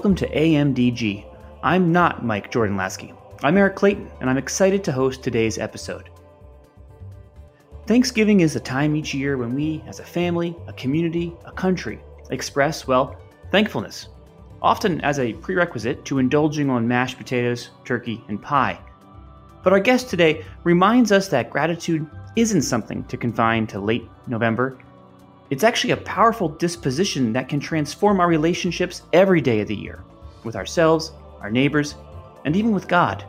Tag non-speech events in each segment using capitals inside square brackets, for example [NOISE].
welcome to AMDG. I'm not Mike Jordan Laskey. I'm Eric Clayton, and I'm excited to host today's episode. Thanksgiving is a time each year when we, as a family, a community, a country, express, well, thankfulness, often as a prerequisite to indulging on mashed potatoes, turkey, and pie. But our guest today reminds us that gratitude isn't something to confine to late November. It's actually a powerful disposition that can transform our relationships every day of the year with ourselves, our neighbors, and even with God.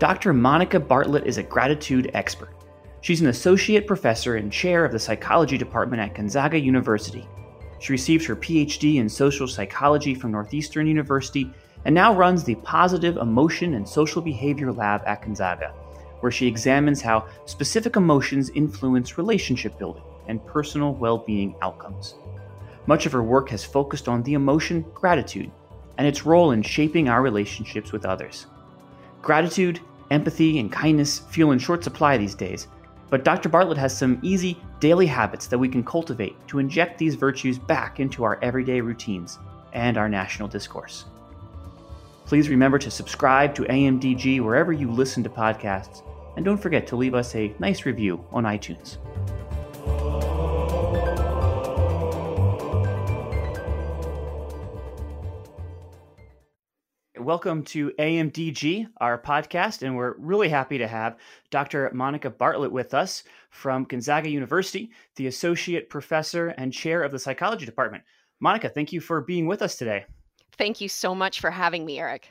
Dr. Monica Bartlett is a gratitude expert. She's an associate professor and chair of the psychology department at Gonzaga University. She received her PhD in social psychology from Northeastern University and now runs the Positive Emotion and Social Behavior Lab at Gonzaga, where she examines how specific emotions influence relationship building and personal well being outcomes. Much of her work has focused on the emotion gratitude and its role in shaping our relationships with others. Gratitude, empathy, and kindness feel in short supply these days, but Dr. Bartlett has some easy daily habits that we can cultivate to inject these virtues back into our everyday routines and our national discourse. Please remember to subscribe to AMDG wherever you listen to podcasts, and don't forget to leave us a nice review on iTunes. Welcome to AMDG, our podcast, and we're really happy to have Dr. Monica Bartlett with us from Gonzaga University, the Associate Professor and Chair of the Psychology Department. Monica, thank you for being with us today. Thank you so much for having me, Eric.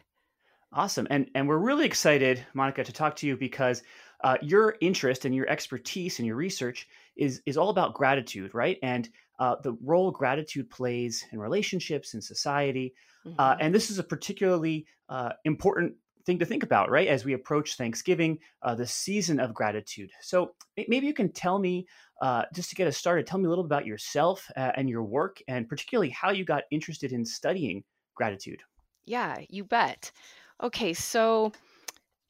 Awesome. And, and we're really excited, Monica, to talk to you because uh, your interest and your expertise and your research is, is all about gratitude, right? And uh, the role gratitude plays in relationships in society. Uh, mm-hmm. Uh, and this is a particularly uh, important thing to think about, right? As we approach Thanksgiving, uh, the season of gratitude. So maybe you can tell me, uh, just to get us started, tell me a little about yourself uh, and your work, and particularly how you got interested in studying gratitude. Yeah, you bet. Okay, so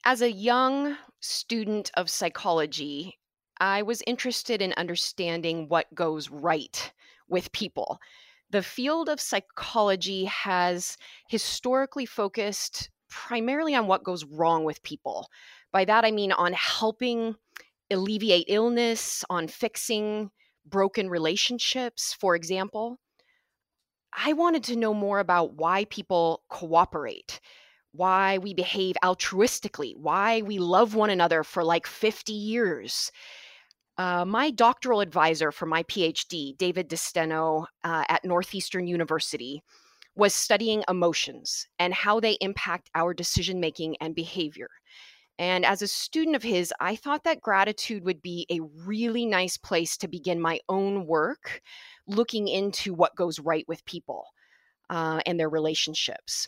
as a young student of psychology, I was interested in understanding what goes right with people. The field of psychology has historically focused primarily on what goes wrong with people. By that, I mean on helping alleviate illness, on fixing broken relationships, for example. I wanted to know more about why people cooperate, why we behave altruistically, why we love one another for like 50 years. Uh, my doctoral advisor for my PhD, David DeSteno uh, at Northeastern University, was studying emotions and how they impact our decision making and behavior. And as a student of his, I thought that gratitude would be a really nice place to begin my own work looking into what goes right with people uh, and their relationships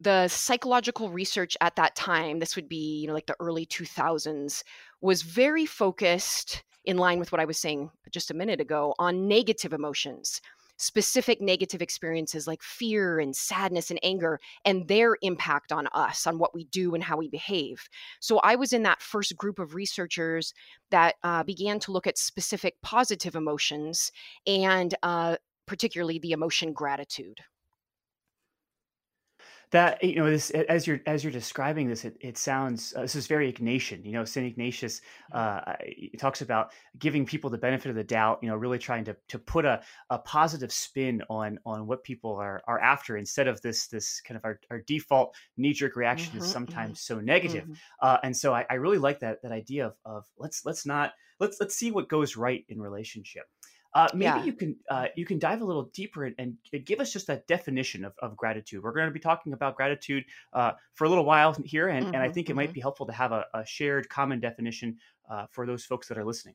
the psychological research at that time this would be you know like the early 2000s was very focused in line with what i was saying just a minute ago on negative emotions specific negative experiences like fear and sadness and anger and their impact on us on what we do and how we behave. So i was in that first group of researchers that uh, began to look at specific positive emotions and uh, particularly the emotion gratitude that you know this as you're as you're describing this it, it sounds uh, this is very ignatian you know st ignatius mm-hmm. uh, talks about giving people the benefit of the doubt you know really trying to to put a, a positive spin on on what people are are after instead of this this kind of our, our default knee-jerk reaction mm-hmm, is sometimes mm-hmm. so negative. Mm-hmm. Uh, and so I, I really like that that idea of of let's let's not let's let's see what goes right in relationship uh, maybe yeah. you can uh, you can dive a little deeper and, and, give us just that definition of, of gratitude. We're going to be talking about gratitude uh, for a little while here, and, mm-hmm, and I think it mm-hmm. might be helpful to have a, a shared common definition uh, for those folks that are listening.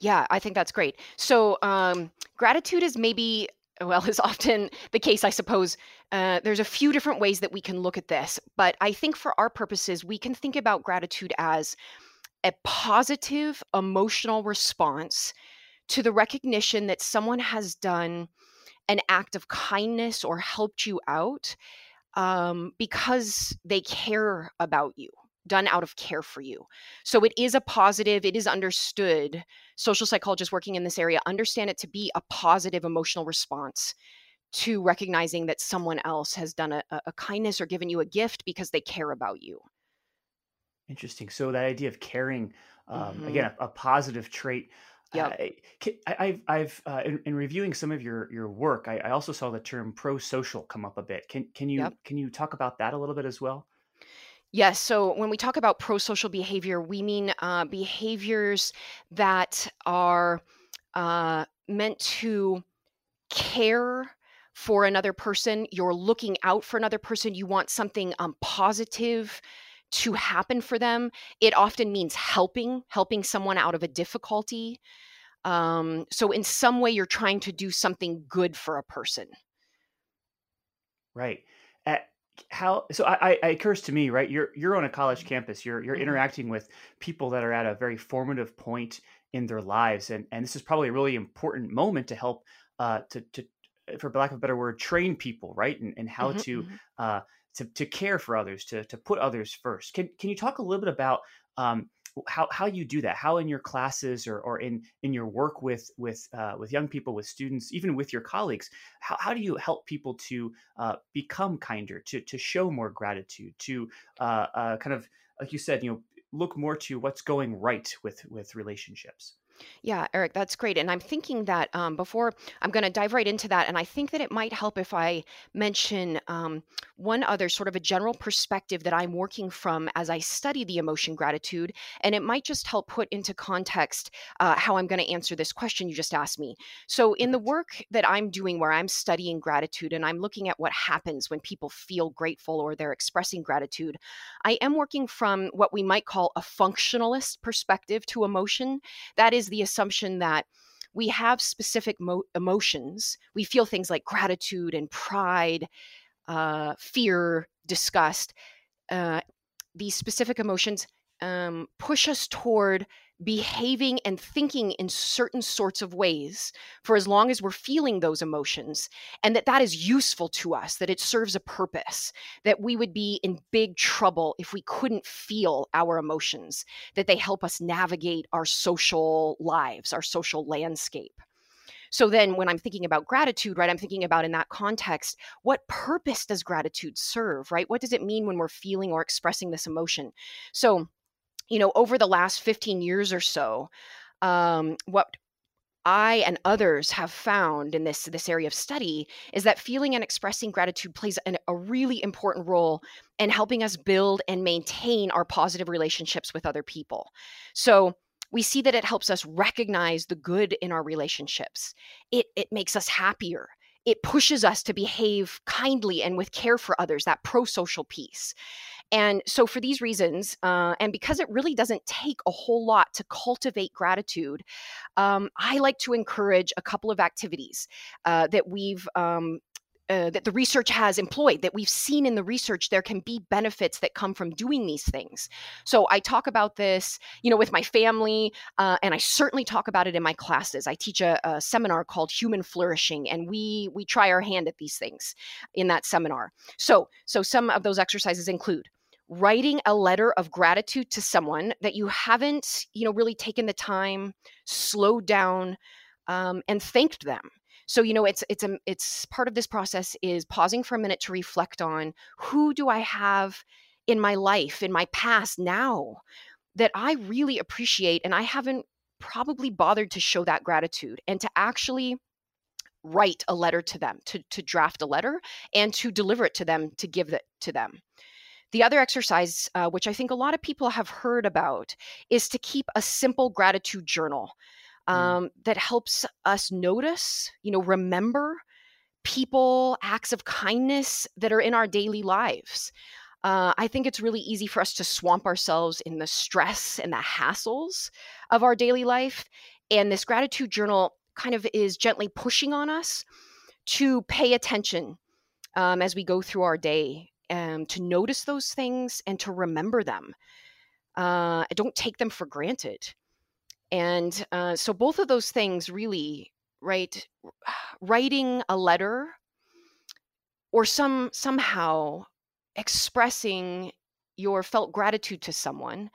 Yeah, I think that's great. So um, gratitude is maybe well, [LAUGHS] is often the case, I suppose. Uh, there's a few different ways that we can look at this, but I think for our purposes, we can think about gratitude as a positive emotional response to the recognition that someone has done an act of kindness or helped you out um, because they care about you done out of care for you. So it is a positive, it is understood. Social psychologists working in this area understand it to be a positive emotional response to recognizing that someone else has done a, a kindness or given you a gift because they care about you. Interesting. So that idea of caring, um, hmm again, a, a positive trait. Yep. I, I- have I've uh, in, in reviewing some of your your work, I, I also saw the term pro-social come up a bit. Can can you Yep. can you talk about that a little bit as well? Yes. So when we talk about pro social behavior, we mean uh, behaviors that are uh, meant to care for another person. You're looking out for another person. You want something um, positive to happen for them. It often means helping, helping someone out of a difficulty. Um, so, in some way, you're trying to do something good for a person. Right. At how so I, I it occurs to me, right? You're you're on a college campus. You're you're hmm interacting with people that are at a very formative point in their lives, and and this is probably a really important moment to help uh to to for lack of a better word, train people, right? And and how hmm to hmm uh to to care for others, to to put others first. Can can you talk a little bit about um how how you do that? How in your classes or or in in your work with with uh, with young people, with students, even with your colleagues, how how do you help people to uh, become kinder, to to show more gratitude, to uh, uh, kind of like you said, you know, look more to what's going right with with relationships. Yeah, Eric, that's great. And I'm thinking that um, before I'm going to dive right into that, and I think that it might help if I mention um, one other sort of a general perspective that I'm working from as I study the emotion gratitude. And it might just help put into context uh, how I'm going to answer this question you just asked me. So, in the work that I'm doing where I'm studying gratitude and I'm looking at what happens when people feel grateful or they're expressing gratitude, I am working from what we might call a functionalist perspective to emotion that is the assumption that we have specific mo- emotions. We feel things like gratitude and pride, uh, fear, disgust. Uh, these specific emotions um, push us toward behaving and thinking in certain sorts of ways for as long as we're feeling those emotions and that that is useful to us that it serves a purpose that we would be in big trouble if we couldn't feel our emotions that they help us navigate our social lives our social landscape. So then when i'm thinking about gratitude right i'm thinking about in that context what purpose does gratitude serve right? What does it mean when we're feeling or expressing this emotion? So you know, over the last 15 years or so, um, what I and others have found in this this area of study is that feeling and expressing gratitude plays an, a really important role in helping us build and maintain our positive relationships with other people. So we see that it helps us recognize the good in our relationships. It it makes us happier. It pushes us to behave kindly and with care for others, that pro social piece. And so, for these reasons, uh, and because it really doesn't take a whole lot to cultivate gratitude, um, I like to encourage a couple of activities uh, that we've. Um, uh, that the research has employed, that we've seen in the research, there can be benefits that come from doing these things. So I talk about this, you know, with my family, uh, and I certainly talk about it in my classes. I teach a, a seminar called Human Flourishing, and we we try our hand at these things in that seminar. So so some of those exercises include writing a letter of gratitude to someone that you haven't, you know, really taken the time, slowed down, um, and thanked them. So you know, it's it's a it's part of this process is pausing for a minute to reflect on who do I have in my life, in my past now that I really appreciate, and I haven't probably bothered to show that gratitude and to actually write a letter to them to, to draft a letter and to deliver it to them to give it to them the other exercise, uh, which I think a lot of people have heard about, is to keep a simple gratitude journal Mm, um, that helps us notice, you know, remember people, acts of kindness that are in our daily lives. Uh, I think it's really easy for us to swamp ourselves in the stress and the hassles of our daily life. And this gratitude journal kind of is gently pushing on us to pay attention um, as we go through our day, um, to notice those things and to remember them. Uh, don't take them for granted. And uh, so, both of those things really, right? [SIGHS] Writing a letter or some somehow expressing your felt gratitude to someone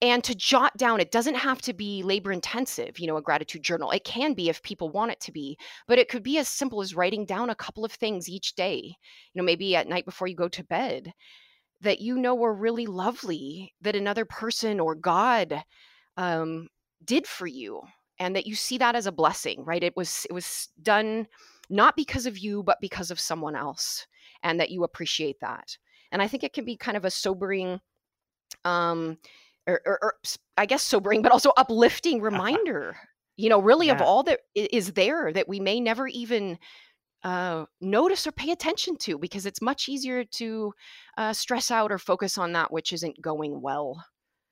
and to jot down it doesn't have to be labor intensive you know a gratitude journal. It can be if people want it to be but it could be as simple as writing down a couple of things each day you know maybe at night before you go to bed that you know were really lovely that another person or god um, did for you and that you see that as a blessing right? It was it was done not because of you but because of someone else and that you appreciate that. And i think it can be kind of a sobering um or, or, or I guess sobering, but also uplifting reminder. you know, really yeah. of all that is there that we may never even uh, notice or pay attention to, because it's much easier to uh, stress out or focus on that which isn't going well.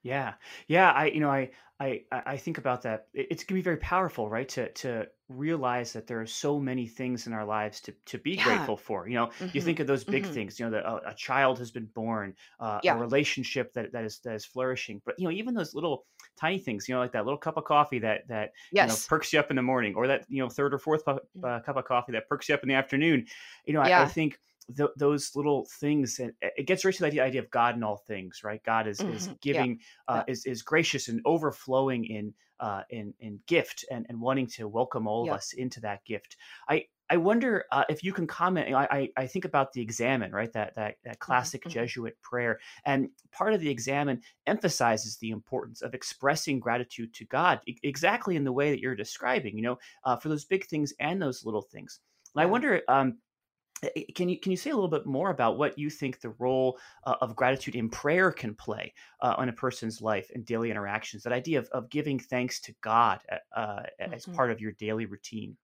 Yeah, yeah. I, you know, I, I, I think about that. It's gonna be very powerful, right? To to realize that there are so many things in our lives to to be Yeah. grateful for. You know, you hmm think of those big hmm things. You know, that a, a child has been born, uh, a Yeah. relationship that that is that is flourishing. But you know, even those little tiny things. You know, like that little cup of coffee that that you know Yes. perks you up in the morning, or that you know third or fourth pu- Mm. uh, cup of coffee that perks you up in the afternoon. You know, I, I Yeah. think th- those little things and it gets right to the idea of god in all things right god is is hmm Yeah. giving uh, Yeah. is is gracious and overflowing in uh in in gift and and wanting to welcome all of us into that gift i I wonder uh, if you can comment. I, I think about the examen, right? That that that hmm classic hmm Jesuit prayer, and part of the examen emphasizes the importance of expressing gratitude to God, exactly in the way that you're describing. You know, uh, for those big things and those little things. And I wonder, um, Can you can you say a little bit more about what you think the role uh, of gratitude in prayer can play uh, on a person's life and daily interactions? That idea of, of giving thanks to God uh, uh, as hmm part of your daily routine.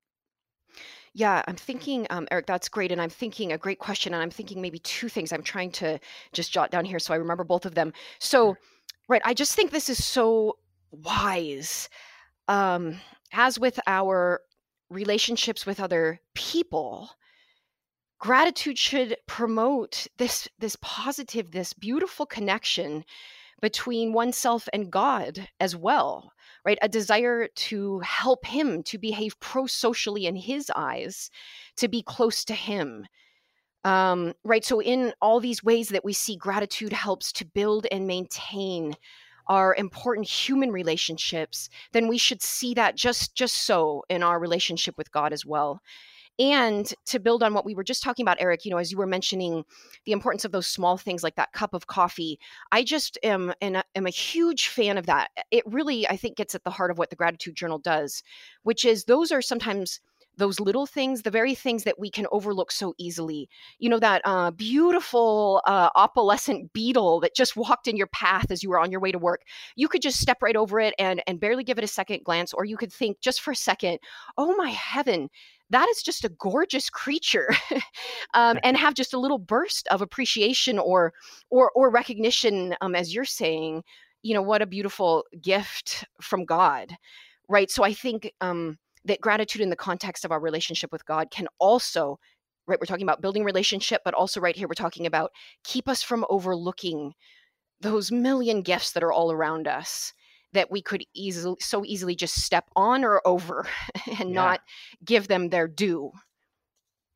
Yeah, I'm thinking, um, Eric, that's great. And I'm thinking a great question. And I'm thinking maybe two things. I'm trying to just jot down here so I remember both of them. So, right, I just think this is so wise. Um, as with our relationships with other people, gratitude should promote this this positive, this beautiful connection between oneself and God as well, right? A desire to help Him to behave pro socially in His eyes, to be close to Him. Um, right. So, in all these ways that we see gratitude helps to build and maintain our important human relationships, then we should see that just just so in our relationship with God as well and to build on what we were just talking about eric you know as you were mentioning the importance of those small things like that cup of coffee i just am and am a huge fan of that. It really i think gets at the heart of what the gratitude journal does which is those are sometimes those little things the very things that we can overlook so easily. You know that uh, beautiful uh, opalescent beetle that just walked in your path as you were on your way to work. You could just step right over it and and barely give it a second glance or you could think just for a second oh my heaven that is just a gorgeous creature [LAUGHS] um, and have just a little burst of appreciation or or or recognition um, as you're saying you know what a beautiful gift from god right? So i think um, that gratitude in the context of our relationship with god can also right we're talking about building relationship but also right here we're talking about keep us from overlooking those million gifts that are all around us that we could easily so easily just step on or over [LAUGHS] and Yeah. not give them their due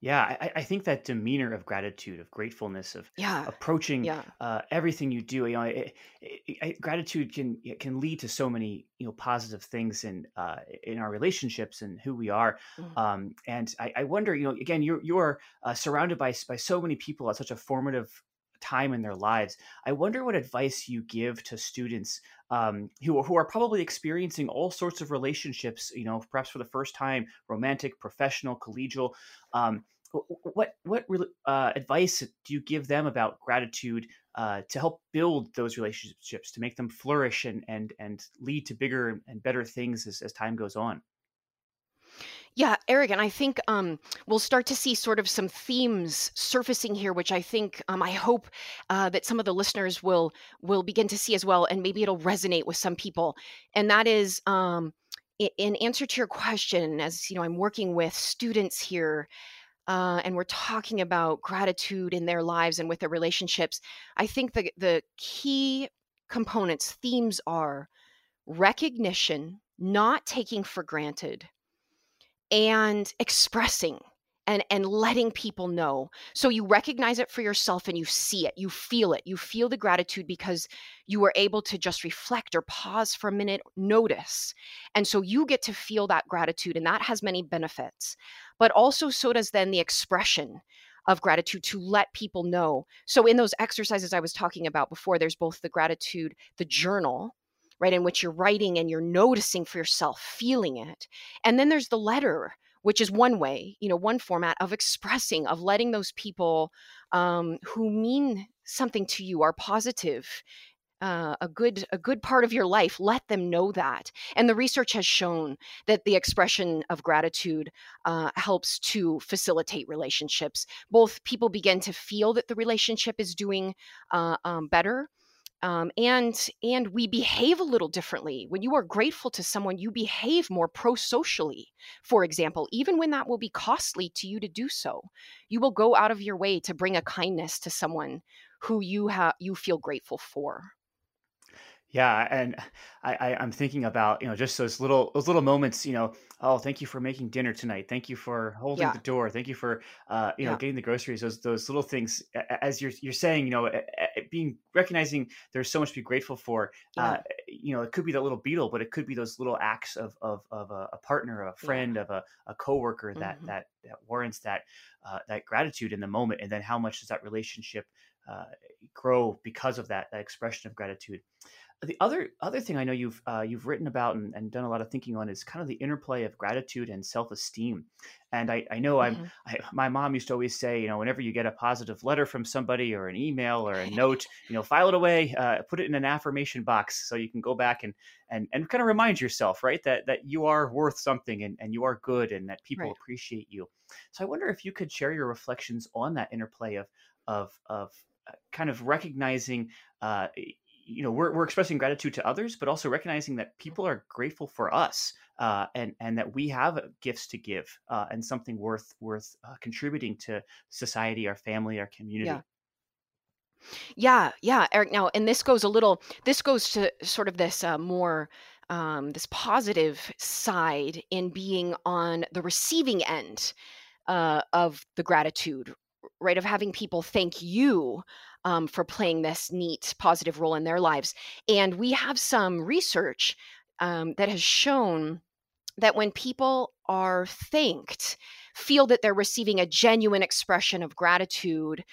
Yeah, I, I think that demeanor of gratitude, of gratefulness, of yeah approaching yeah uh, everything you do, you know, it, it, it, gratitude can it can lead to so many you know positive things in uh, in our relationships and who we are. Mm. Um, and I, I wonder, you know, again, you're you're uh, surrounded by by so many people at such a formative time in their lives. I wonder what advice you give to students um, who who are probably experiencing all sorts of relationships, you know, perhaps for the first time, romantic, professional, collegial. Um, wh- wh- what what uh, advice do you give them about gratitude uh, to help build those relationships, to make them flourish and and and lead to bigger and better things as, as time goes on? Yeah, Eric, and I think um, we'll start to see sort of some themes surfacing here, which I think um, I hope uh, that some of the listeners will will begin to see as well, and maybe it'll resonate with some people. And that is, um, in answer to your question, as you know, I'm working with students here, uh, and we're talking about gratitude in their lives and with their relationships. I think the the key components, themes are recognition, not taking for granted and expressing and and letting people know. So you recognize it for yourself and you see it you feel it you feel the gratitude because you were able to just reflect or pause for a minute notice. And so you get to feel that gratitude and that has many benefits but also so does then the expression of gratitude to let people know. So in those exercises i was talking about before there's both the gratitude the journal right in which you're writing and you're noticing for yourself feeling it. And then there's the letter which is one way, you know, one format of expressing, of letting those people um, who mean something to you are positive uh, a good a good part of your life let them know that. And the research has shown that the expression of gratitude uh, helps to facilitate relationships. Both people begin to feel that the relationship is doing uh, um, better um, and and we behave a little differently. When you are grateful to someone you behave more pro-socially for example even when that will be costly to you to do so. You will go out of your way to bring a kindness to someone who you have you feel grateful for yeah, and I, I I'm thinking about you know just those little those little moments. You know, oh, thank you for making dinner tonight. Thank you for holding yeah the door. Thank you for uh, you know yeah getting the groceries. Those those little things. As you're you're saying, you know, being recognizing there's so much to be grateful for. Uh, you know, it could be that little beetle, but it could be those little acts of of of a, a partner, a yeah friend, of a a coworker that hmm that that warrants that uh, that gratitude in the moment, and then how much does that relationship uh, grow because of that that expression of gratitude. The other other thing I know you've uh, you've written about and, and done a lot of thinking on is kind of the interplay of gratitude and self esteem. And I, I know I'm hmm I, my mom used to always say, you know, whenever you get a positive letter from somebody or an email or a note, you know, file it away, uh, put it in an affirmation box so you can go back and and and kind of remind yourself, right, that that you are worth something and, and you are good and that people right appreciate you. So I wonder if you could share your reflections on that interplay of of of uh, kind of recognizing uh, you know we're, we're expressing gratitude to others but also recognizing that people are grateful for us uh, and and that we have uh, gifts to give uh, and something worth worth uh, contributing to society our family our yeah community yeah yeah eric now and this goes a little this goes to sort of this uh, more um, this positive side in being on the receiving end uh, of the gratitude, right? Of having people thank you um, for playing this neat, positive role in their lives. And we have some research um, that has shown that when people are thanked, feel that they're receiving a genuine expression of gratitude,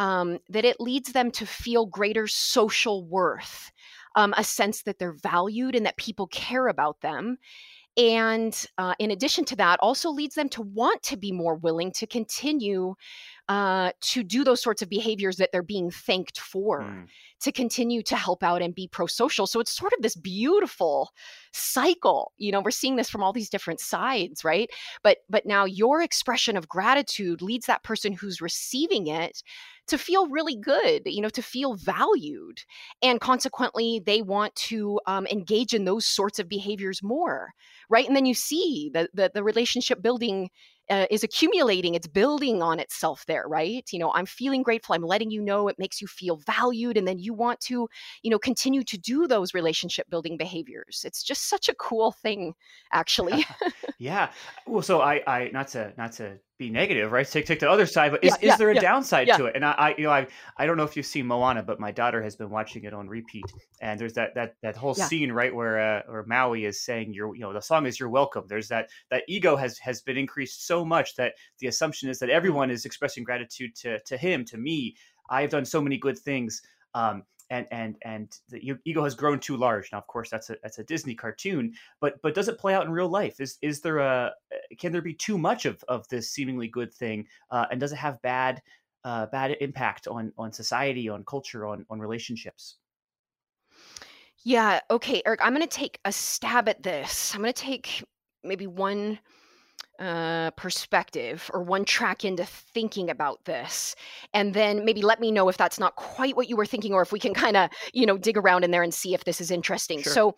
um, that it leads them to feel greater social worth, um, a sense that they're valued and that people care about them and uh, in addition to that also leads them to want to be more willing to continue uh, to do those sorts of behaviors that they're being thanked for Mm. to continue to help out and be pro-social. So it's sort of this beautiful cycle you know we're seeing this from all these different sides right? But but now your expression of gratitude leads that person who's receiving it to feel really good you know to feel valued. And consequently they want to um, engage in those sorts of behaviors more right? And then you see the the, the relationship building uh, is accumulating it's building on itself there right? You know i'm feeling grateful i'm letting you know it makes you feel valued and then you want to you know continue to do those relationship building behaviors. It's just such a cool thing actually. [LAUGHS] Yeah. Well so i i not to not to be negative right? Take take the other side but is yeah is there a yeah downside yeah. to it? And i, I you know i i don't know if you've seen moana but my daughter has been watching it on repeat. And there's that that that whole scene right where uh where maui is saying you're you know the song is you're welcome. There's that that ego has has been increased so much that the assumption is that everyone is expressing gratitude to to him to me. I've done so many good things. Um and and and the ego has grown too large. Now of course that's a that's a disney cartoon but but does it play out in real life? Is is there a can there be too much of of this seemingly good thing uh, and does it have bad uh, bad impact on on society on culture on on relationships? Yeah okay eric i'm going to take a stab at this. I'm going to take maybe one uh, perspective or one track into thinking about this and then maybe let me know if that's not quite what you were thinking or if we can kind of you know dig around in there and see if this is interesting. Sure. So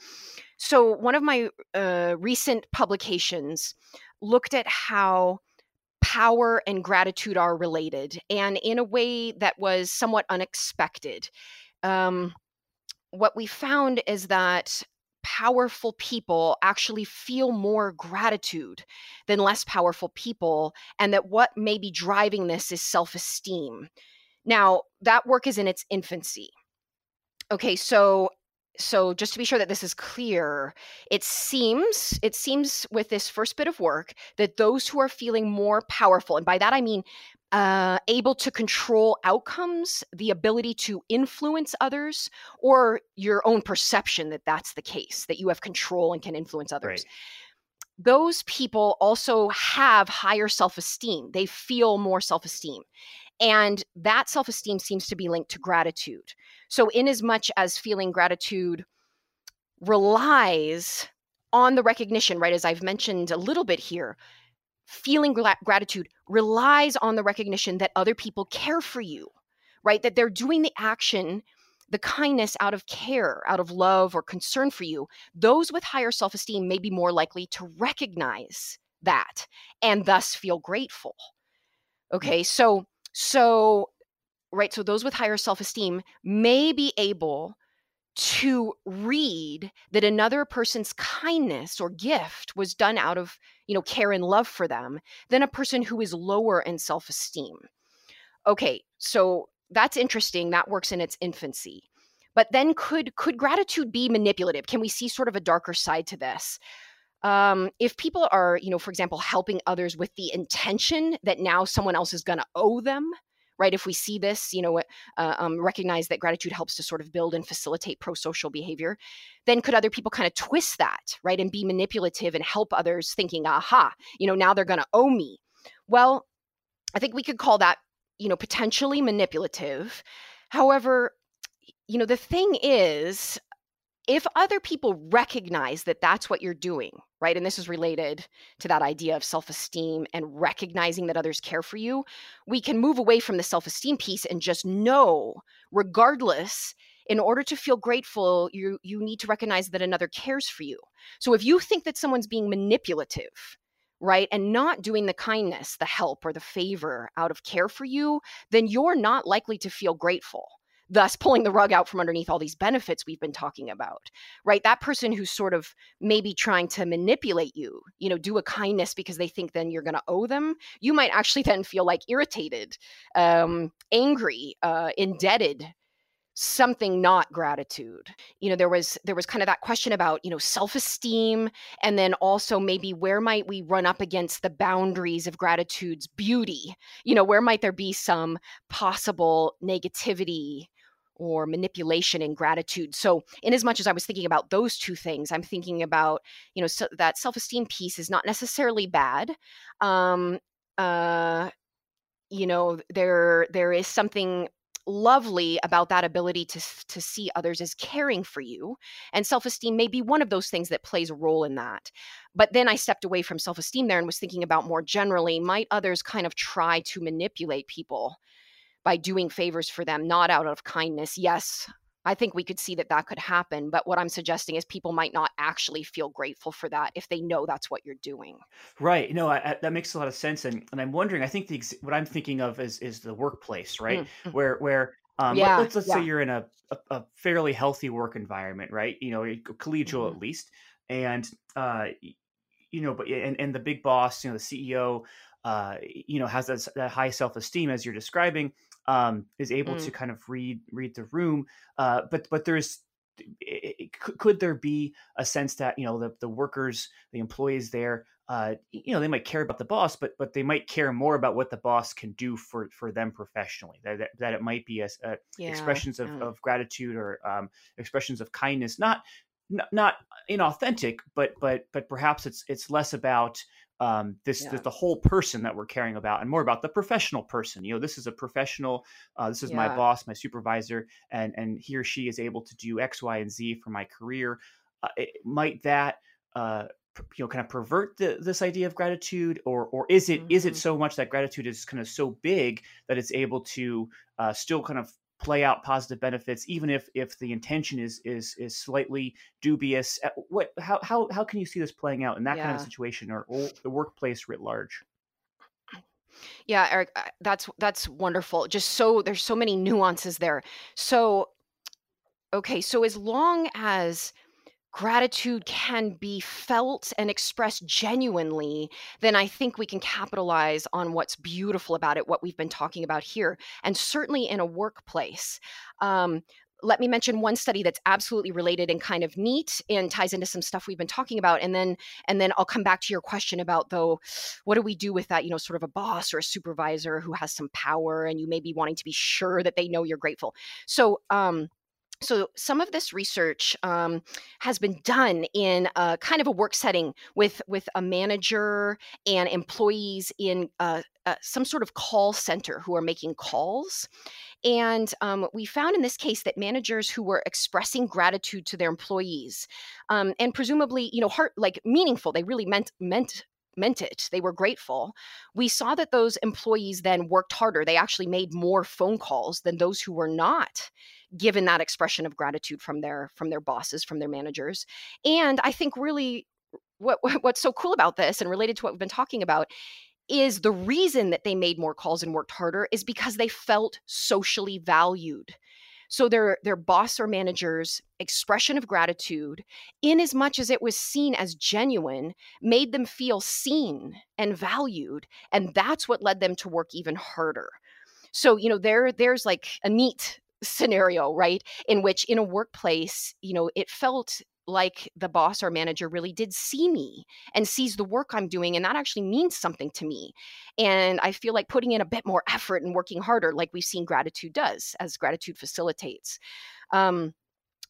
so one of my uh, recent publications looked at how power and gratitude are related and in a way that was somewhat unexpected. Um, what we found is that powerful people actually feel more gratitude than less powerful people, and that what may be driving this is self esteem. Now, that work is in its infancy. Okay, so so just to be sure that this is clear it seems it seems with this first bit of work that those who are feeling more powerful and by that i mean uh, able to control outcomes the ability to influence others or your own perception that that's the case that you have control and can influence others right. those people also have higher self-esteem they feel more self-esteem and that self esteem seems to be linked to gratitude. So, in as much as feeling gratitude relies on the recognition, right, as I've mentioned a little bit here, feeling gra- gratitude relies on the recognition that other people care for you, right? That they're doing the action, the kindness out of care, out of love or concern for you. Those with higher self esteem may be more likely to recognize that and thus feel grateful. Okay, so so, right, so those with higher self esteem may be able to read that another person's kindness or gift was done out of, you know, care and love for them than a person who is lower in self esteem. Okay, so that's interesting. That works in its infancy. But then could could gratitude be manipulative? Can we see sort of a darker side to this? um, if people are, you know, for example, helping others with the intention that now someone else is going to owe them, right? If we see this, you know, uh, um, recognize that gratitude helps to sort of build and facilitate pro social behavior, then could other people kind of twist that, right? And be manipulative and help others thinking, aha, you know, now they're going to owe me. Well, I think we could call that, you know, potentially manipulative. However, you know, the thing is, if other people recognize that that's what you're doing, right? And this is related to that idea of self esteem and recognizing that others care for you, we can move away from the self esteem piece and just know, regardless, in order to feel grateful, you, you need to recognize that another cares for you. So if you think that someone's being manipulative, right, and not doing the kindness, the help, or the favor out of care for you, then you're not likely to feel grateful thus pulling the rug out from underneath all these benefits we've been talking about right? That person who's sort of maybe trying to manipulate you you know do a kindness because they think then you're going to owe them you might actually then feel like irritated um, angry uh, indebted something not gratitude. You know there was there was kind of that question about you know self-esteem and then also maybe where might we run up against the boundaries of gratitude's beauty? You know where might there be some possible negativity or manipulation and gratitude. So, in as much as I was thinking about those two things, I'm thinking about, you know, so that self-esteem piece is not necessarily bad. Um, uh, you know, there there is something lovely about that ability to to see others as caring for you and self-esteem may be one of those things that plays a role in that but then i stepped away from self-esteem there and was thinking about more generally might others kind of try to manipulate people by doing favors for them, not out of kindness. Yes, I think we could see that that could happen. But what I'm suggesting is people might not actually feel grateful for that if they know that's what you're doing. Right. No, I, I, that makes a lot of sense. And, and I'm wondering, I think the, what I'm thinking of is, is the workplace, right? Mm-hmm. Where, where, um, yeah, let's, let's yeah. say you're in a, a, a, fairly healthy work environment, right? You know, collegial mm-hmm. at least. And, uh, you know, but, and, and the big boss, you know, the CEO, uh, you know, has that, that high self-esteem as you're describing um, is able mm. to kind of read read the room. Uh, but but there's it, could there be a sense that you know the the workers, the employees there, uh, you know, they might care about the boss, but but they might care more about what the boss can do for for them professionally. That that, that it might be a, a yeah, expressions of, of gratitude or um, expressions of kindness, not not inauthentic, but but but perhaps it's it's less about um, this, yeah. this, the whole person that we're caring about and more about the professional person you know this is a professional uh, this is yeah. my boss my supervisor and and he or she is able to do x y and z for my career uh, it, might that uh, you know kind of pervert the, this idea of gratitude or or is it mm-hmm. is it mm-hmm. so much that gratitude is kind of so big that it's able to uh, still kind of play out positive benefits even if if the intention is is is slightly dubious. Uh, what how how, how can you see this playing out in that yeah. kind of situation or, or the workplace writ large? Yeah eric that's that's wonderful. Just so there's so many nuances there. So okay so as long as gratitude can be felt and expressed genuinely, then I think we can capitalize on what's beautiful about it, what we've been talking about here, and certainly in a workplace. Um, let me mention one study that's absolutely related and kind of neat and ties into some stuff we've been talking about and then and then I'll come back to your question about though what do we do with that you know sort of a boss or a supervisor who has some power and you may be wanting to be sure that they know you're grateful so um so some of this research um, has been done in a kind of a work setting with with a manager and employees in uh, uh, some sort of call center who are making calls. And um, we found in this case that managers who were expressing gratitude to their employees um, and presumably you know heart like meaningful they really meant meant meant it. They were grateful. We saw that those employees then worked harder. They actually made more phone calls than those who were not given that expression of gratitude from their from their bosses, from their managers. And I think really what [LAUGHS] what's so cool about this and related to what we've been talking about is the reason that they made more calls and worked harder is because they felt socially valued. So their their boss or manager's expression of gratitude, in as much as it was seen as genuine, made them feel seen and valued, and that's what led them to work even harder. So you know there there's like a neat scenario right in which in a workplace you know it felt like the boss or manager really did see me and sees the work I'm doing. And that actually means something to me. And I feel like putting in a bit more effort and working harder, like we've seen gratitude does, as gratitude facilitates. Um,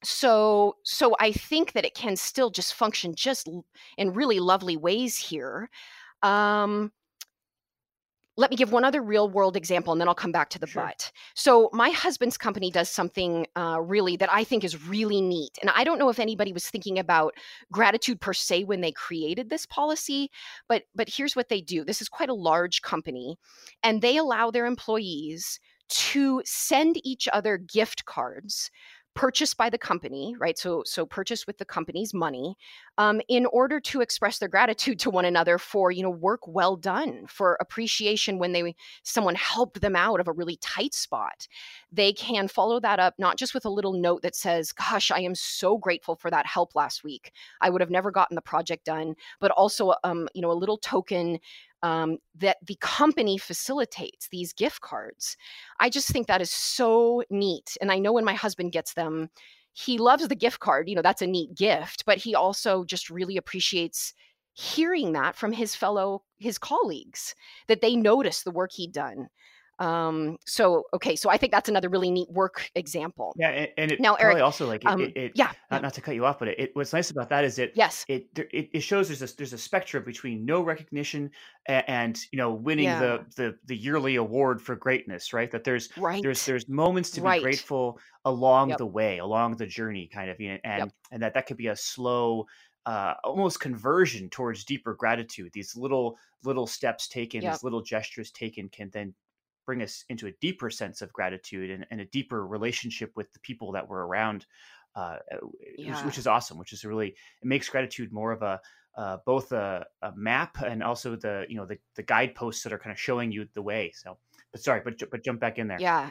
so so i think that it can still just function just in really lovely ways here um let me give one other real world example and then I'll come back to the sure. but. So, my husband's company does something uh, really that I think is really neat. And I don't know if anybody was thinking about gratitude per se when they created this policy, but but here's what they do. This is quite a large company and they allow their employees to send each other gift cards purchased by the company, right? So, so purchased with the company's money, um, in order to express their gratitude [LAUGHS] to one another for you know work well done, for appreciation when they someone helped them out of a really tight spot. They can follow that up not just with a little note that says, "Gosh, I am so grateful for that help last week. I would have never gotten the project done," but also um, you know a little token um, that the company facilitates these gift cards. I just think that is so neat. And I know when my husband gets them, he loves the gift card. You know, that's a neat gift, but he also just really appreciates hearing that from his fellow his colleagues that they notice the work he'd done um, so okay, so I think that's another really neat work example. Yeah, and, and it now Eric also like it, um, it, it, yeah, not, not to cut you off, but it, what's nice about that is it yes it it, it shows there's a there's a spectrum between no recognition and, and you know winning yeah. the, the the yearly award for greatness, right? That there's right. there's there's moments to be right. grateful along yep. the way, along the journey, kind of, and yep. and that that could be a slow uh, almost conversion towards deeper gratitude. These little little steps taken, yep. these little gestures taken, can then bring us into a deeper sense of gratitude and, and a deeper relationship with the people that were around, uh, yeah. which, which, is awesome. Which is really it makes gratitude more of a uh, both a, a, map and also the you know the the guideposts that are kind of showing you the way. So, but sorry, but but jump back in there. Yeah,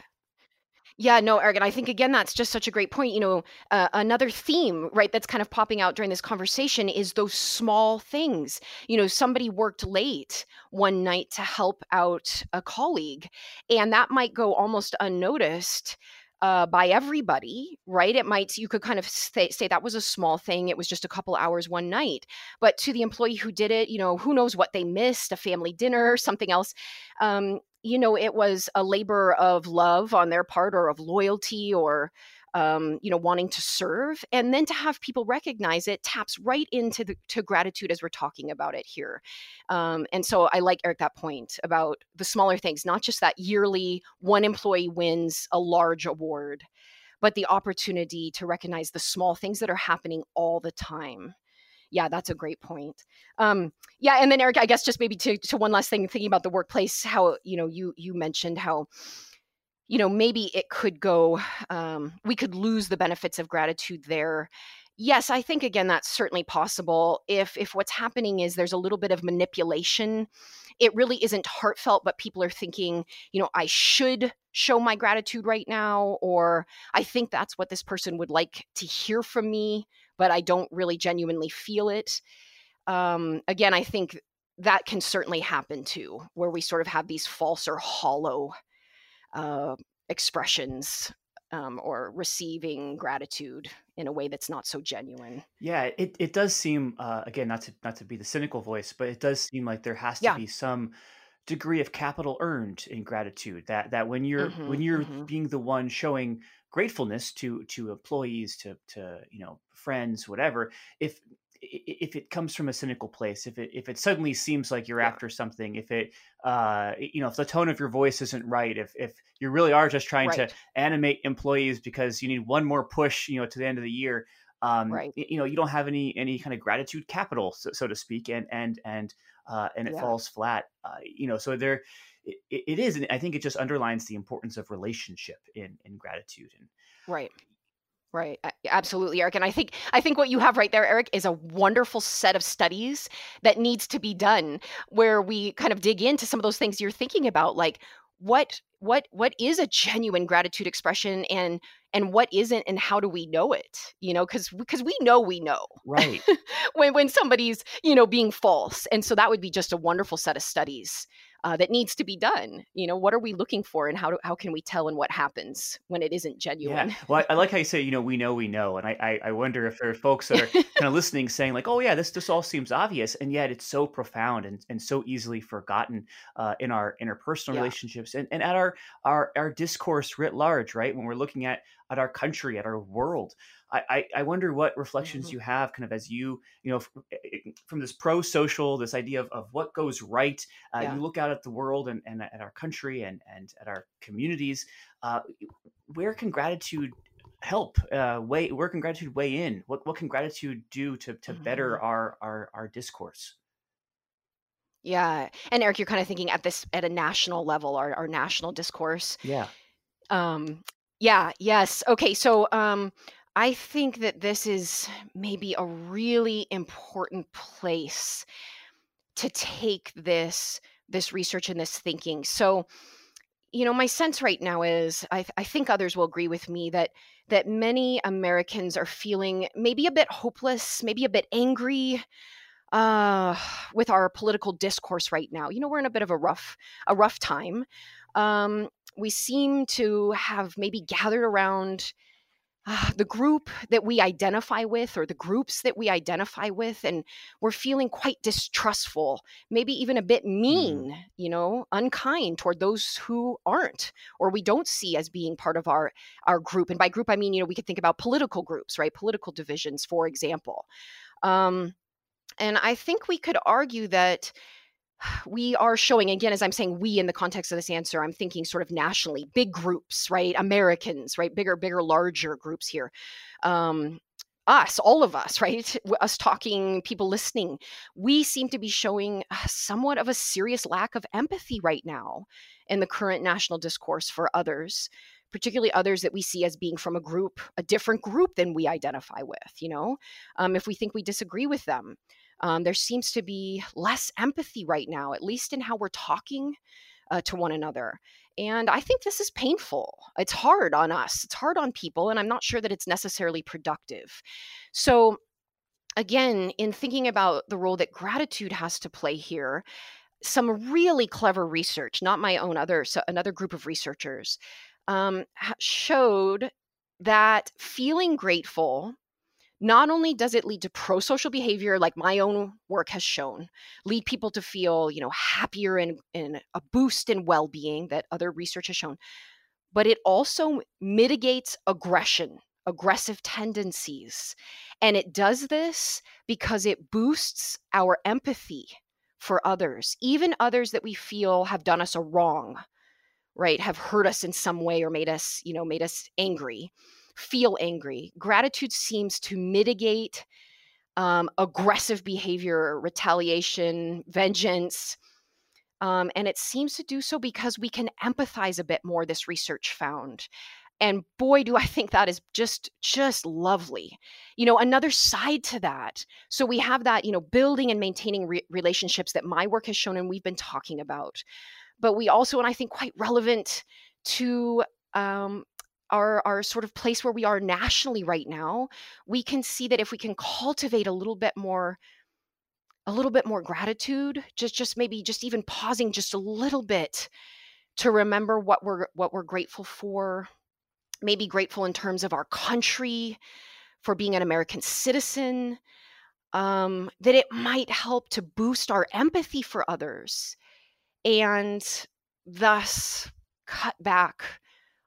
yeah, no, Eric, and I think again that's just such a great point. You know, uh, another theme, right, that's kind of popping out during this conversation is those small things. You know, somebody worked late one night to help out a colleague, and that might go almost unnoticed. Uh, by everybody, right? It might, you could kind of say, say that was a small thing. It was just a couple hours one night. But to the employee who did it, you know, who knows what they missed, a family dinner, something else. Um, you know, it was a labor of love on their part or of loyalty or, um, you know, wanting to serve. And then to have people recognize it taps right into the, to gratitude as we're talking about it here. Um, and so I like Eric that point about the smaller things, not just that yearly one employee wins a large award, but the opportunity to recognize the small things that are happening all the time yeah, that's a great point. Um, yeah, and then Eric, I guess just maybe to to one last thing, thinking about the workplace, how you know you you mentioned how you know maybe it could go, um, we could lose the benefits of gratitude there. Yes, I think again that's certainly possible if if what's happening is there's a little bit of manipulation. It really isn't heartfelt, but people are thinking, you know, I should show my gratitude right now or i think that's what this person would like to hear from me but i don't really genuinely feel it um, again i think that can certainly happen too where we sort of have these false or hollow uh, expressions um, or receiving gratitude in a way that's not so genuine. Yeah, it, it does seem uh, again not to not to be the cynical voice, but it does seem like there has to Yeah. be some degree of capital earned in gratitude. That that when you're when hmm you're hmm being the one showing gratefulness to to employees, to to you know friends, whatever, if if it comes from a cynical place, if it if it suddenly seems like you're Yeah. after something, if it uh you know if the tone of your voice isn't right, if if you really are just trying to animate employees because you need one more push, you know, to the end of the year, um, Right. you know, you don't have any any kind of gratitude capital, so, so to speak, and and and uh, and it Yeah. falls flat. Uh, you know, so there it, it is, and I think it just underlines the importance of relationship in in gratitude. And Right. Right. Absolutely, Eric. And I think I think what you have right there, Eric, is a wonderful set of studies that needs to be done where we kind of dig into some of those things you're thinking about, like what what what is a genuine gratitude expression and and what isn't and how do we know it? You know, because because we know we know right, [LAUGHS] when when somebody's, you know, being false. And so that would be just a wonderful set of studies uh, that needs to be done. You know, what are we looking for and how do, how can we tell and what happens when it isn't Yeah. genuine? Well, I, I like how you say, you know, we know, we know. And I, I, I wonder if there are folks that are kind of [LAUGHS] listening saying like, oh yeah, this, this all seems obvious. And yet it's so profound and, and so easily forgotten uh, in our interpersonal Yeah. relationships and, and at our, our, our discourse writ large, right? When we're looking at, at our country, at our world, I, I, I wonder what reflections Mhm. you have kind of as you, you know, f- eh, eh, from this pro-social, this idea of, of what goes right. Uh, Yeah. you look out at the world and, and at our country and, and at our communities. Uh, where can gratitude help uh weigh where can gratitude weigh in what what can gratitude do to to better Mhm. our our our discourse Yeah. And Eric, you're kind of thinking at this at a national level, our, our national discourse. yeah Um, yeah, yes. Okay, so um I think that this is maybe a really important place to take this this research and this thinking. So, you know, my sense right now is I, I think others will agree with me that that many Americans are feeling maybe a bit hopeless, maybe a bit angry, uh, with our political discourse right now. You know, we're in a bit of a rough a rough time. Um, we seem to have maybe gathered around uh, the group that we identify with or the groups that we identify with and we're feeling quite distrustful maybe even a bit hmm mean you know unkind toward those who aren't or we don't see as being part of our our group and by group i mean you know we could think about political groups right? Political divisions for example. Um, and I think we could argue that we are showing, again, as I'm saying we in the context of this answer, I'm thinking sort of nationally, big groups, right? Americans, right? Bigger, bigger, larger groups here. Um, us, all of us, [LAUGHS] right? Us talking, people listening, we seem to be showing uh, somewhat of a serious lack of empathy right now in the current national discourse for others, particularly others that we see as being from a group, a different group than we identify with, you know? Um, if we think we disagree with them, um, there seems to be less empathy right now, at least in how we're talking uh, to one another. And I think this is painful. It's hard on us, it's hard on people, and I'm not sure that it's necessarily productive. So, again, in thinking about the role that gratitude has to play here, some really clever research, not my own, other so another group of researchers, um, showed that feeling grateful not only does it lead to pro-social behavior like my own work has shown lead people to feel you know happier and, and a boost in well-being that other research has shown but it also mitigates aggression aggressive tendencies. And it does this because it boosts our empathy for others even others that we feel have done us a wrong right? Have hurt us in some way or made us you know made us angry feel angry. Gratitude seems to mitigate um, aggressive behavior retaliation vengeance um, and it seems to do so because we can empathize a bit more this research found. And boy do i think that is just just lovely. You know another side to that so we have that you know building and maintaining re- relationships that my work has shown and we've been talking about. But we also and i think quite relevant to um, our, our sort of place where we are nationally right now, we can see that if we can cultivate a little bit more a little bit more gratitude just just maybe just even pausing just a little bit to remember what we're what we're grateful for maybe grateful in terms of our country for being an american citizen um, that it might help to boost our empathy for others and thus cut back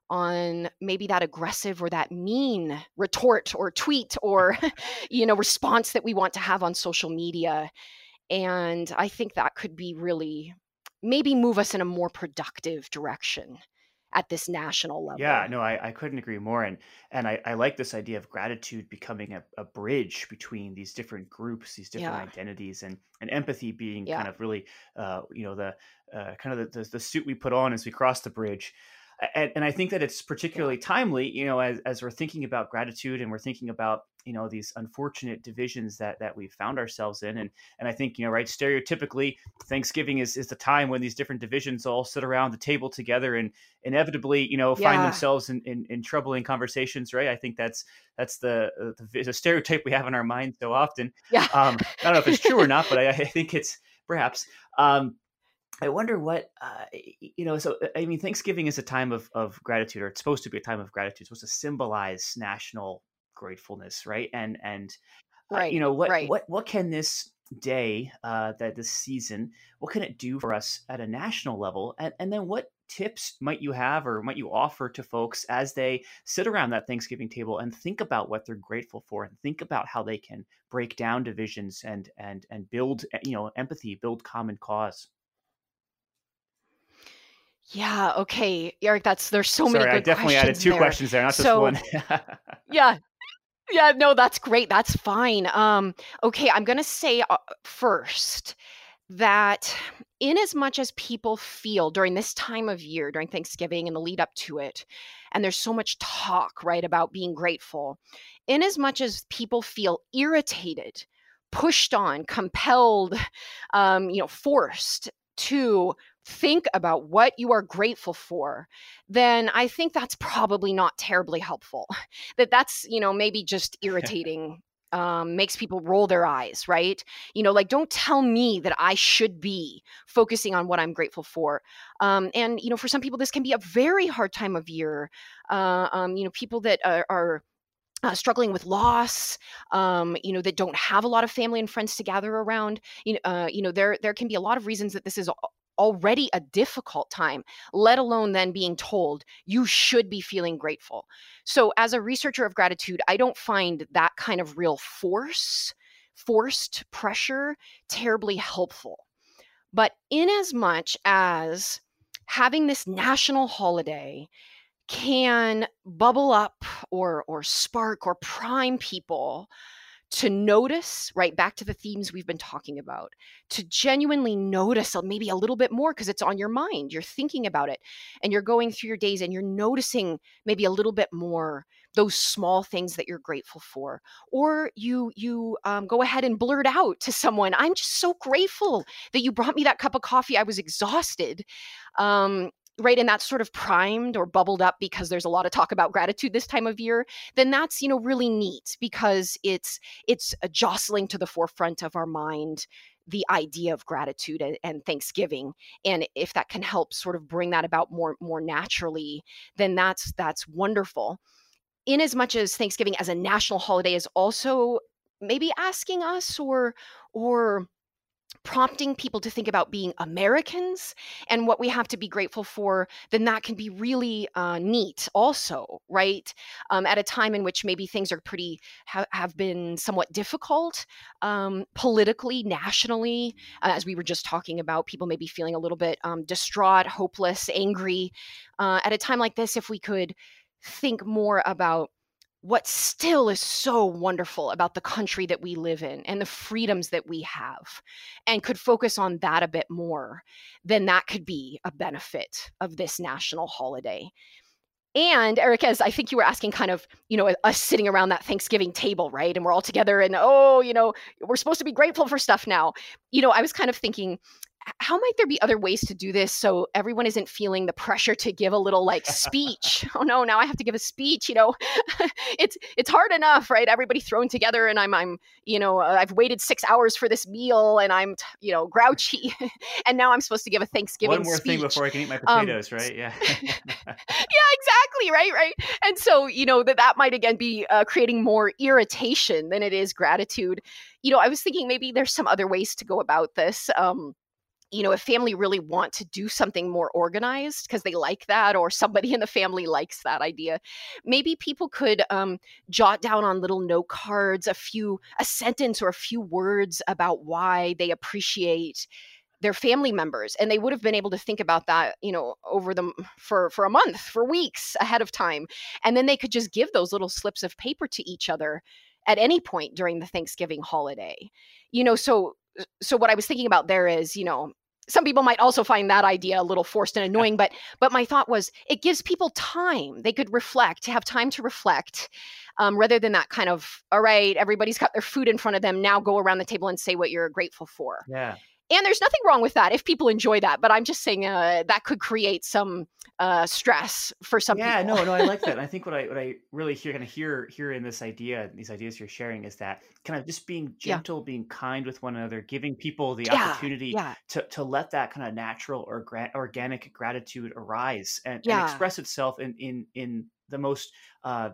on maybe that aggressive or that mean retort or tweet or [LAUGHS] [LAUGHS] you know response that we want to have on social media and i think that could be really maybe move us in a more productive direction at this national level. Yeah, no, I, I couldn't agree more. And and I, I like this idea of gratitude becoming a, a bridge between these different groups, these different yeah. identities, and and empathy being yeah. kind of really, uh, you know, the uh, kind of the, the, the suit we put on as we cross the bridge and, and I think that it's particularly timely, you know, as, as we're thinking about gratitude and we're thinking about you know these unfortunate divisions that that we've found ourselves in and and i think you know right stereotypically thanksgiving is is the time when these different divisions all sit around the table together and inevitably you know find yeah. themselves in, in, in troubling conversations right? I think that's that's the, uh, the, the stereotype we have in our mind so often. Yeah. Um i don't know if it's true or not but i, I think it's perhaps um I wonder what uh, you know. So I mean, Thanksgiving is a time of of gratitude, or it's supposed to be a time of gratitude. It's supposed to symbolize national gratefulness, right? And and right, uh, you know what right. what what can this day, uh, that this season, what can it do for us at a national level? And and then what tips might you have or might you offer to folks as they sit around that Thanksgiving table and think about what they're grateful for and think about how they can break down divisions and and and build you know empathy, build common cause. Yeah, okay. Eric, that's there's so many Sorry, I definitely added two there. questions there, not just one. [LAUGHS] yeah. Yeah, no, that's great. That's fine. Um, okay, I'm going to say uh, first that in as much as people feel during this time of year, during Thanksgiving and the lead up to it, and there's so much talk, right, about being grateful, in as much as people feel irritated, pushed on, compelled, [LAUGHS] um, you know, forced to think about what you are grateful for then i think that's probably not terribly helpful [LAUGHS] that that's you know maybe just [LAUGHS] irritating um, makes people roll their eyes, right? You know, like don't tell me that I should be focusing on what I'm grateful for. Um, and you know, for some people, this can be a very hard time of year. Uh, um, you know, people that are, are uh, struggling with loss, um, you know, that don't have a lot of family and friends to gather around. You know, uh, you know, there there can be a lot of reasons that this is already a difficult time, let alone then being told you should be feeling grateful. So, as a researcher of gratitude, I don't find that kind of real force, forced pressure terribly helpful. But in as much as having this national holiday can bubble up or or spark or prime people to notice, right back to the themes we've been talking about, to genuinely notice maybe a little bit more because it's on your mind. You're thinking about it and you're going through your days and you're noticing maybe a little bit more those small things that you're grateful for or you you um, go ahead and blurt out to someone i'm just so grateful that you brought me that cup of coffee i was exhausted um, right and that's sort of primed or bubbled up because there's a lot of talk about gratitude this time of year then that's you know really neat because it's it's jostling to the forefront of our mind the idea of gratitude and, and, thanksgiving and if that can help sort of bring that about more more naturally then that's that's wonderful. In as much as thanksgiving as a national holiday is also maybe asking us or or prompting people to think about being Americans and what we have to be grateful for, then that can be really uh, neat, also, right? Um, at a time in which maybe things are pretty, ha- have been somewhat difficult um, politically, nationally, uh, as we were just talking about, people may be feeling a little bit um, distraught, hopeless, angry. Uh, at a time like this, if we could think more about what still is so wonderful about the country that we live in and the freedoms that we have and could focus on that a bit more then that could be a benefit of this national holiday. And eric as i think you were asking kind of you know us sitting around that thanksgiving table right and we're all together and oh you know we're supposed to be grateful for stuff now. You know i was kind of thinking how might there be other ways to do this so everyone isn't feeling the pressure to give a little like speech? [LAUGHS] Oh no now i have to give a speech you know? [LAUGHS] It's it's hard enough right? Everybody thrown together and i'm i'm you know uh, i've waited six hours for this meal and i'm you know grouchy [LAUGHS] and now i'm supposed to give a thanksgiving one more speech. thing before i can eat my um, potatoes um, right? Yeah. Yeah exactly right right? And so you know that that might again be uh, creating more irritation than it is gratitude. You know i was thinking maybe there's some other ways to go about this um you know, if family really want to do something more organized because they like that, or somebody in the family likes that idea, maybe people could um, jot down on little note cards a few, a sentence or a few words about why they appreciate their family members and they would have been able to think about that you know over them for for a month for weeks ahead of time and then they could just give those little slips of paper to each other at any point during the thanksgiving holiday. You know so so what I was thinking about there is, you know, some people might also find that idea a little forced and annoying, but but my thought was it gives people time. They could reflect, to have time to reflect, um, rather than that kind of all right, everybody's got their food in front of them. Now go around the table and say what you're grateful for. Yeah. And there's nothing wrong with that if people enjoy that. But I'm just saying uh, that could create some uh, stress for some yeah, people. no, no, I like that. [LAUGHS] I think what I what I really hear kind of hear here in this idea, these ideas you're sharing, is that kind of just being gentle, yeah. being kind with one another, giving people the yeah, opportunity yeah. to to let that kind of natural or gra- organic gratitude arise and, and, express itself in in in the most uh,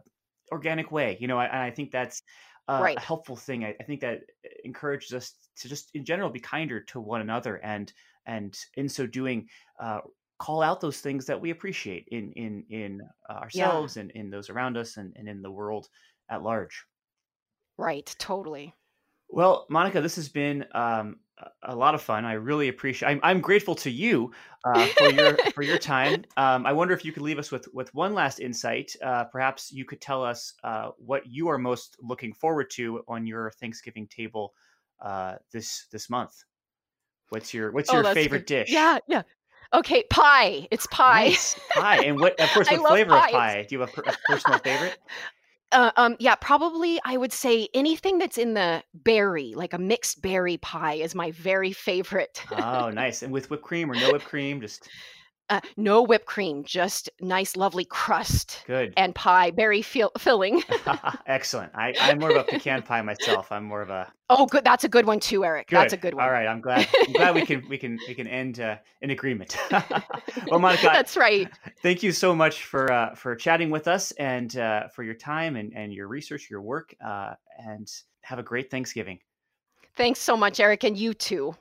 organic way. You know, I, I think that's uh, right. a helpful thing. I, I, think that encourages us to just in general be kinder to one another and and in so doing uh, call out those things that we appreciate in in in uh, ourselves yeah. and in those around us and, and in the world at large right totally well monica this has been um, a lot of fun i really appreciate i'm, I'm grateful to you uh, for [LAUGHS] your for your time um, i wonder if you could leave us with with one last insight uh, perhaps you could tell us uh, what you are most looking forward to on your thanksgiving table uh, this this month. What's your What's oh, your favorite good. dish? Yeah, yeah. Okay, pie. It's pie. Nice. Pie, and what? Of [LAUGHS] course, what flavor pie. of pie? Do you have a, a personal favorite? Uh, um, yeah, probably I would say anything that's in the berry, like a mixed berry pie, is my very favorite. oh, nice! And with whipped cream or no whipped cream, just uh, no whipped cream, just nice, lovely crust. Good. And pie, berry fill- filling. [LAUGHS] Excellent. I, I'm more of a pecan pie myself. I'm more of a. Oh, good. That's a good one too, Eric. Good. That's a good one. All right. I'm glad. I'm glad we can we can we can end uh, in agreement. [LAUGHS] well, Monica. [LAUGHS] That's right. Thank you so much for uh, for chatting with us and uh, for your time and and your research, your work, uh, and have a great Thanksgiving. Thanks so much, Eric, and you too.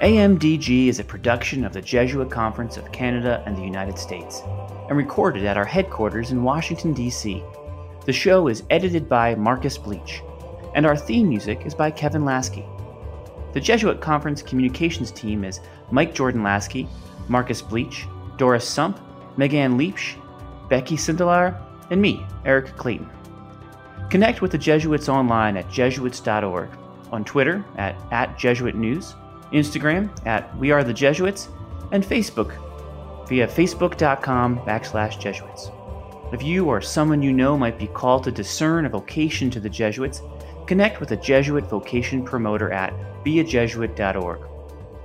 AMDG is a production of the Jesuit Conference of Canada and the United States and recorded at our headquarters in Washington, D.C. The show is edited by Marcus Bleech, and our theme music is by Kevin Laskey. The Jesuit Conference communications team is Mike Jordan Laskey, Marcus Bleech, Doris Sump, Megan Leipsch, Becky Sindelar, and me, Eric Clayton. Connect with the Jesuits online at jesuits.org, on Twitter at, at Jesuit News, Instagram at We Are the Jesuits, and Facebook via facebook.com backslash Jesuits. If you or someone you know might be called to discern a vocation to the Jesuits, connect with a Jesuit vocation promoter at beajesuit.org.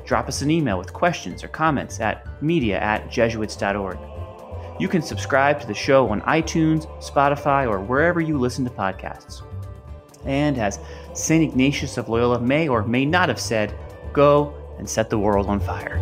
Drop us an email with questions or comments at media at jesuits.org. You can subscribe to the show on iTunes, Spotify, or wherever you listen to podcasts. And as St. Ignatius of Loyola may or may not have said, Go and set the world on fire.